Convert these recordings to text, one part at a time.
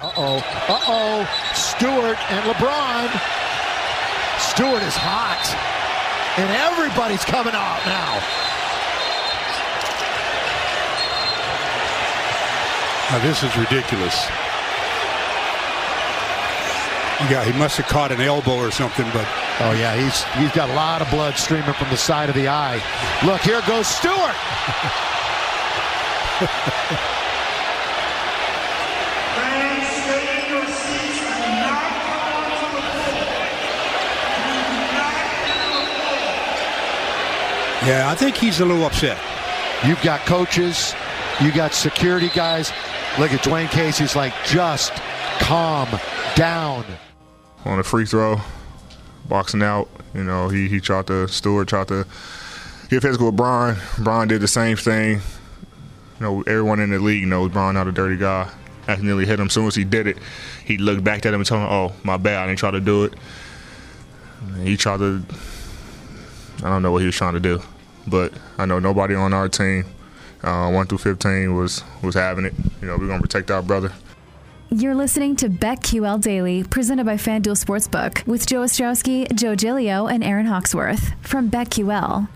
Uh-oh. Uh-oh. Stewart and LeBron. Stewart is hot. And everybody's coming out now. Now, this is ridiculous. Yeah, he must have caught an elbow or something, but Oh yeah, he's he's got a lot of blood streaming from the side of the eye. Look, here goes Stewart. yeah, I think he's a little upset. You've got coaches, you got security guys. Look at Dwane Casey's like just calm down. on a free throw, boxing out. You know, he, he tried to, Stewart tried to get physical with Brian. Brian did the same thing. You know, everyone in the league knows Brian not a dirty guy. Accidentally hit him. As soon as he did it, he looked back at him and told him, oh, my bad, I didn't try to do it. He tried to, I don't know what he was trying to do. But I know nobody on our team, uh, 1 through 15, was, was having it. You know, we're going to protect our brother. You're listening to BetQL Daily, presented by FanDuel Sportsbook, with Joe Ostrowski, Joe Gilio, and Aaron Hawksworth from BetQL.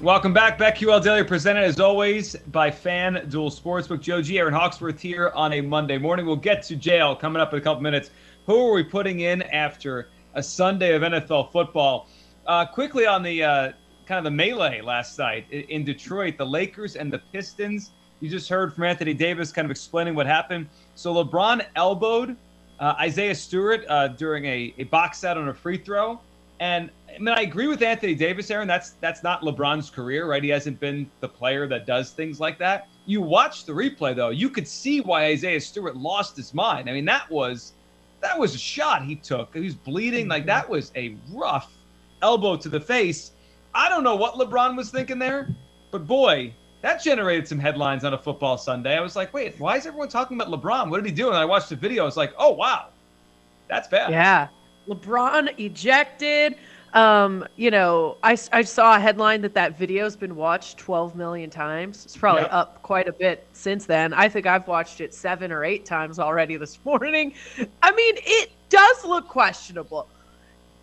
Welcome back. BetQL Daily, presented as always by FanDuel Sportsbook. Joe G. Aaron Hawksworth here on a Monday morning. We'll get to jail coming up in a couple minutes. Who are we putting in after a Sunday of NFL football? Uh, quickly on the uh, kind of the melee last night in Detroit, the Lakers and the Pistons. You just heard from Anthony Davis kind of explaining what happened. So LeBron elbowed uh, Isaiah Stewart uh, during a, a box out on a free throw. And I mean, I agree with Anthony Davis, Aaron. That's that's not LeBron's career, right? He hasn't been the player that does things like that. You watch the replay though, you could see why Isaiah Stewart lost his mind. I mean, that was that was a shot he took. He was bleeding. Like that was a rough elbow to the face. I don't know what LeBron was thinking there, but boy, that generated some headlines on a football Sunday. I was like, wait, why is everyone talking about LeBron? What did he do? And I watched the video. I was like, oh wow, that's bad. Yeah. LeBron ejected. Um, you know, I, I saw a headline that that video's been watched 12 million times. It's probably Yep. up quite a bit since then. I think I've watched it seven or eight times already this morning. I mean, it does look questionable.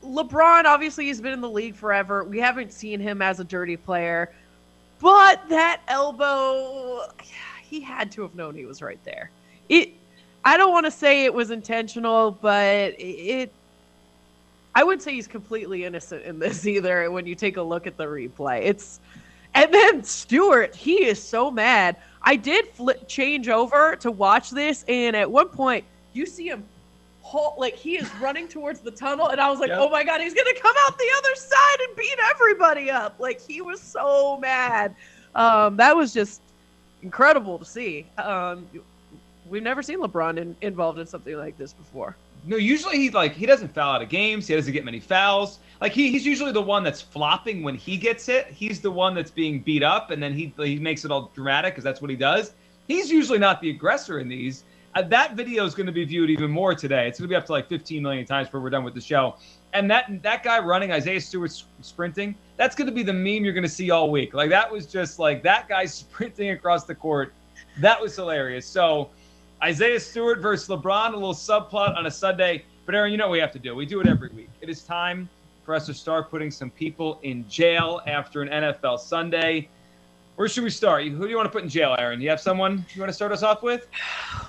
LeBron, obviously, he's been in the league forever. We haven't seen him as a dirty player, but that elbow, he had to have known he was right there. It, I don't want to say it was intentional, but it. I wouldn't say he's completely innocent in this either. When you take a look at the replay, it's, and then Stewart, he is so mad. I did flip, change over to watch this, and at one point you see him, halt, like he is running towards the tunnel, and I was like, Yep. oh my god, he's gonna come out the other side and beat everybody up. Like he was so mad. Um, that was just incredible to see. Um, we've never seen LeBron in, involved in something like this before. No, usually he like he doesn't foul out of games. He doesn't get many fouls. Like he, he's usually the one that's flopping when he gets hit. He's the one that's being beat up, and then he he makes it all dramatic because that's what he does. He's usually not the aggressor in these. Uh, that video is going to be viewed even more today. It's going to be up to like 15 million times before we're done with the show. And that that guy running Isaiah Stewart sprinting, that's going to be the meme you're going to see all week. Like that was just like that guy sprinting across the court. That was hilarious. So Isaiah Stewart versus LeBron, a little subplot on a Sunday. But Aaron, you know what we have to do. We do it every week. It is time for us to start putting some people in jail after an NFL Sunday. Where should we start? Who do you want to put in jail, Aaron? You have someone you want to start us off with?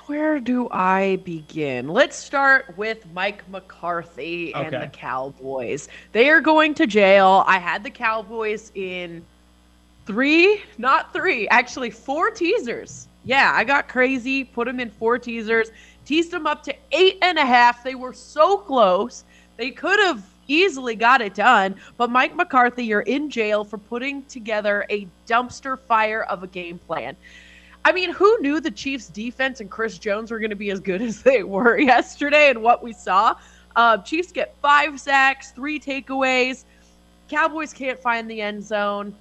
Where do I begin? Let's start with Mike McCarthy and Okay. the Cowboys. They are going to jail. I had the Cowboys in three, not three, actually four teasers. Yeah, I got crazy, put them in four teasers, teased them up to eight and a half. They were so close. They could have easily got it done. But Mike McCarthy, you're in jail for putting together a dumpster fire of a game plan. I mean, who knew the Chiefs' defense and Chris Jones were going to be as good as they were yesterday and what we saw? Uh, Chiefs get five sacks, three takeaways. Cowboys can't find the end zone.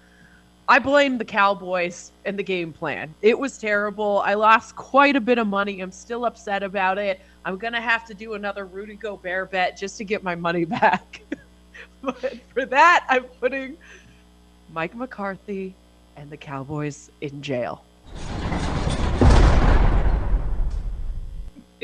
I blame the Cowboys and the game plan. It was terrible. I lost quite a bit of money. I'm still upset about it. I'm going to have to do another Rudy Gobert bet just to get my money back. but for that, I'm putting Mike McCarthy and the Cowboys in jail.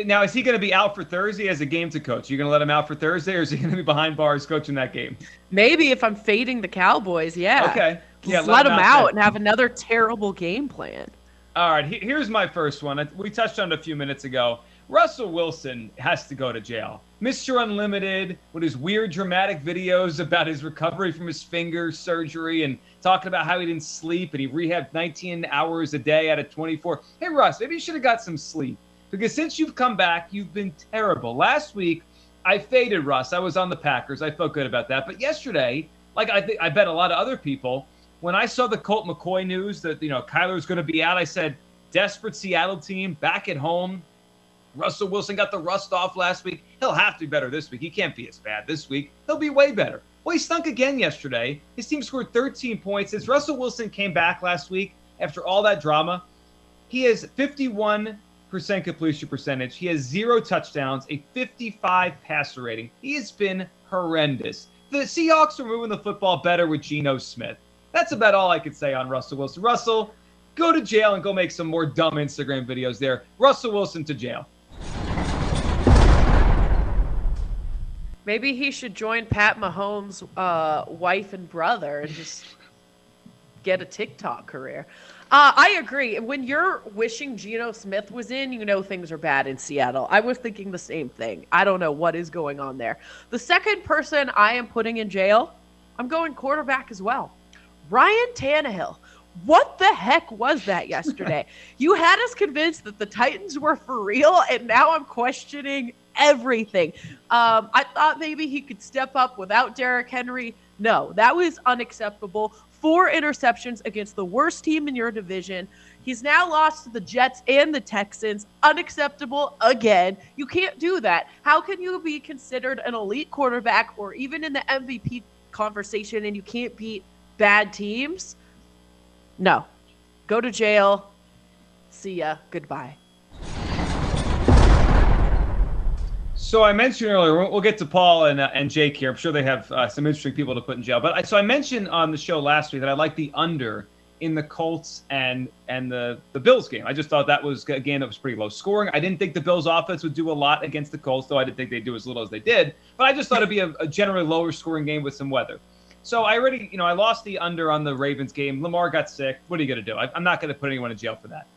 Now, is he going to be out for Thursday as a game to coach? Are you going to let him out for Thursday, or is he going to be behind bars coaching that game? Maybe if I'm fading the Cowboys, yeah. Okay. Yeah, Just let, him out, and have another terrible game plan. All right, he- here's my first one. We touched on it a few minutes ago. Russell Wilson has to go to jail. Mr. Unlimited, with his weird dramatic videos about his recovery from his finger surgery and talking about how he didn't sleep and he rehabbed 19 hours a day out of 24. Hey, Russ, maybe you should have got some sleep because since you've come back, you've been terrible. Last week, I faded Russ. I was on the Packers. I felt good about that. But yesterday, like I think I bet a lot of other people, when I saw the Colt McCoy news that you know Kyler's going to be out, I said, desperate Seattle team back at home. Russell Wilson got the rust off last week. He'll have to be better this week. He can't be as bad this week. He'll be way better. Well, he stunk again yesterday. His team scored 13 points. Since Russell Wilson came back last week after all that drama, he has 51% completion percentage. He has zero touchdowns, a 55 passer rating. He has been horrendous. The Seahawks are moving the football better with Geno Smith. That's about all I could say on Russell Wilson. Russell, go to jail and go make some more dumb Instagram videos there. Russell Wilson to jail. Maybe he should join Pat Mahomes' uh, wife and brother and just get a TikTok career. Uh, I agree. When you're wishing Geno Smith was in, you know things are bad in Seattle. I was thinking the same thing. I don't know what is going on there. The second person I am putting in jail, I'm going quarterback as well. Ryan Tannehill. What the heck was that yesterday? you had us convinced that the Titans were for real, and now I'm questioning everything. Um, I thought maybe he could step up without Derrick Henry. No, that was unacceptable. Four interceptions against the worst team in your division. He's now lost to the Jets and the Texans. Unacceptable again. You can't do that. How can you be considered an elite quarterback or even in the MVP conversation and you can't beat bad teams? No. Go to jail. See ya. Goodbye. So I mentioned earlier, we'll, get to Paul and uh, and Jake here. I'm sure they have uh, some interesting people to put in jail. But I, so I mentioned on the show last week that I like the under in the Colts and and the the Bills game. I just thought that was a game that was pretty low scoring. I didn't think the Bills offense would do a lot against the Colts, though I didn't think they'd do as little as they did. But I just thought it'd be a, a generally lower scoring game with some weather. So I already, you know, I lost the under on the Ravens game. Lamar got sick. What are you going to do? I, I'm not going to put anyone in jail for that.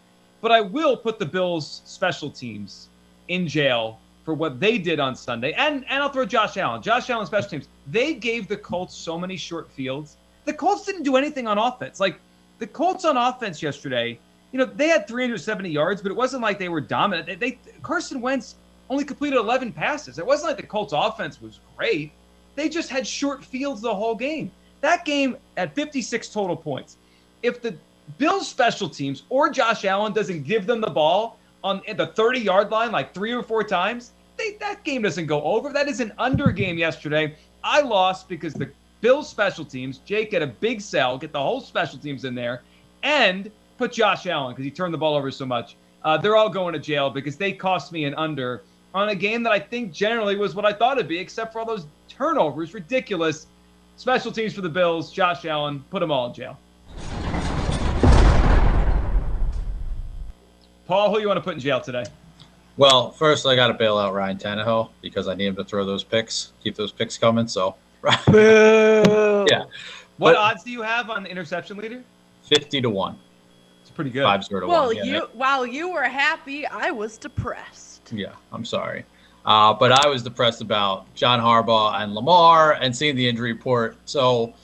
But I will put the Bills special teams in jail for what they did on Sunday. And and I'll throw Josh Allen. Josh Allen special teams. They gave the Colts so many short fields. The Colts didn't do anything on offense. Like the Colts on offense yesterday, you know, they had 370 yards, but it wasn't like they were dominant. They, they Carson Wentz only completed 11 passes. It wasn't like the Colts offense was great. They just had short fields the whole game. That game at 56 total points. If the Bills special teams or Josh Allen doesn't give them the ball on the 30 yard line like three or four times, they, that game doesn't go over. That is an under game yesterday. I lost because the Bills special teams, Jake get a big sell, get the whole special teams in there, and put Josh Allen because he turned the ball over so much. Uh, they're all going to jail because they cost me an under on a game that I think generally was what I thought it'd be, except for all those turnovers. Ridiculous. Special teams for the Bills, Josh Allen, put them all in jail. Paul, who you want to put in jail today? Well, first I got to bail out Ryan Tannehill because I need him to throw those picks, keep those picks coming. So, yeah. What But- odds do you have on the interception leader? Fifty to one, It's pretty good. five zero to Well, one. Yeah, you while you were happy, I was depressed. Yeah, I'm sorry. Uh, but I was depressed about John Harbaugh and Lamar and seeing the injury report. So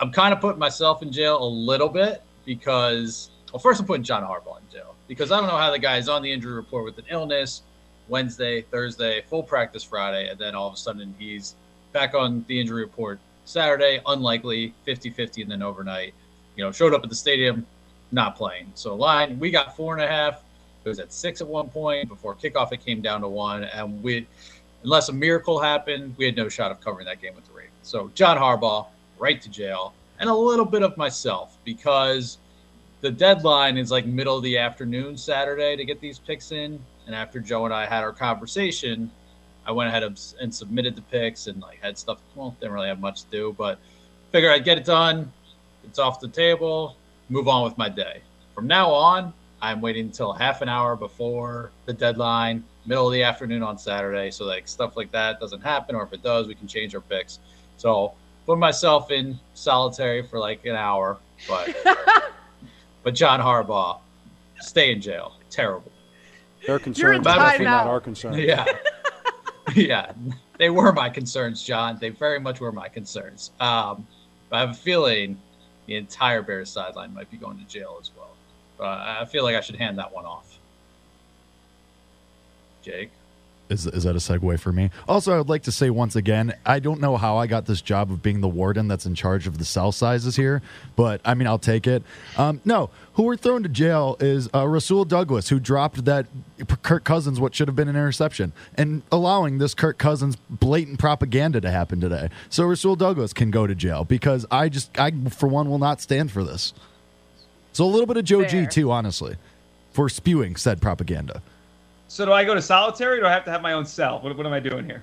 I'm kind of putting myself in jail a little bit because, well, first I'm putting John Harbaugh in jail because I don't know how the guy's on the injury report with an illness Wednesday, Thursday, full practice Friday, and then all of a sudden he's back on the injury report Saturday, unlikely, 50 50, and then overnight. You know, showed up at the stadium, not playing. So line, we got four and a half. It was at six at one point. Before kickoff, it came down to one. And we, unless a miracle happened, we had no shot of covering that game with the Ravens. So John Harbaugh, right to jail, and a little bit of myself because the deadline is like middle of the afternoon Saturday to get these picks in. And after Joe and I had our conversation, I went ahead and submitted the picks and like had stuff. Well, didn't really have much to do, but figure I'd get it done. It's off the table. Move on with my day. From now on, I'm waiting until half an hour before the deadline middle of the afternoon on Saturday. So like stuff like that doesn't happen, or if it does, we can change our picks. So put myself in solitary for like an hour, but but John Harbaugh, stay in jail. Terrible. Their You're in concerns are timeout. not our concerns. Yeah. yeah. They were my concerns, John. They very much were my concerns. Um, but I have a feeling the entire Bears sideline might be going to jail as well. But I feel like I should hand that one off. Jake. Is, is that a segue for me? Also, I would like to say once again, I don't know how I got this job of being the warden that's in charge of the cell sizes here, but I mean, I'll take it. Um, no, who we're thrown to jail is uh, Rasul Douglas, who dropped that Kirk Cousins, what should have been an interception, and allowing this Kirk Cousins blatant propaganda to happen today. So Rasul Douglas can go to jail because I just, I for one, will not stand for this. So a little bit of Joe Fair. G too, honestly, for spewing said propaganda. So do I go to solitary or do I have to have my own cell? What, what am I doing here?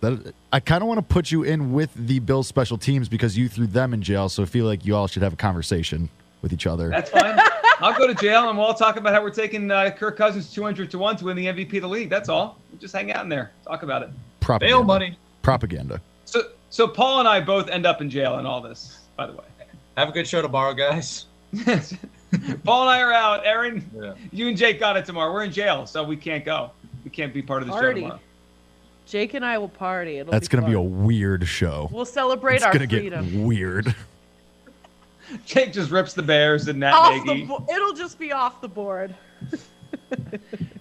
That I kind of want to put you in with the Bills special teams because you threw them in jail. So I feel like you all should have a conversation with each other. That's fine. I'll go to jail and we'll all talk about how we're taking uh, Kirk Cousins 200 to 1 to win the MVP of the league. That's all. We'll just hang out in there. Talk about it. propaganda. Bail money. Propaganda. So, so Paul and I both end up in jail in all this, by the way. Have a good show tomorrow, guys. Paul and I are out. Aaron, Yeah. you and Jake got it tomorrow. We're in jail, so we can't go. We can't be part of the show Party. tomorrow. Jake and I will party. It'll That's going to be a weird show. We'll celebrate our game. It's our going to freedom. get weird. Jake just rips the Bears and Nat off the Nagy. bo- it'll just be off the board.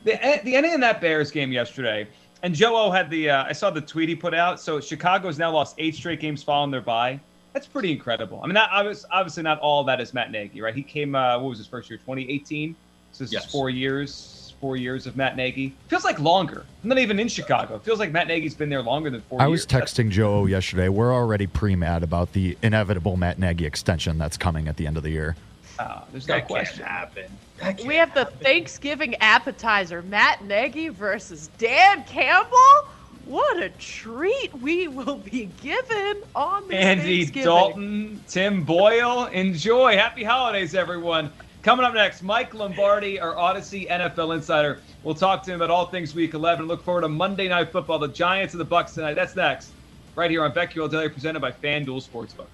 The, the ending of that Bears game yesterday, and Joe O had the, uh, I saw the tweet he put out. So Chicago's now lost eight straight games following their bye. That's pretty incredible. I mean, that obviously, obviously not all that is Matt Nagy, right? He came, uh, what was his first year? 2018. So this Yes. is four years, four years of Matt Nagy. Feels like longer. I'm not even in Chicago. It feels like Matt Nagy's been there longer than four years. I years. was texting Joe yesterday. We're already pre mad about the inevitable Matt Nagy extension that's coming at the end of the year. Uh, there's no That can't question. happen. That can't We have the. Thanksgiving appetizer, Matt Nagy versus Dan Campbell. What a treat we will be given on this Andy Dalton, Tim Boyle. Enjoy. Happy holidays, everyone. Coming up next, Mike Lombardi, our Audacy NFL insider. We'll talk to him about all things Week 11. Look forward to Monday Night Football, the Giants and the Bucks tonight. That's next, right here on BetQL Daily, presented by FanDuel Sportsbook.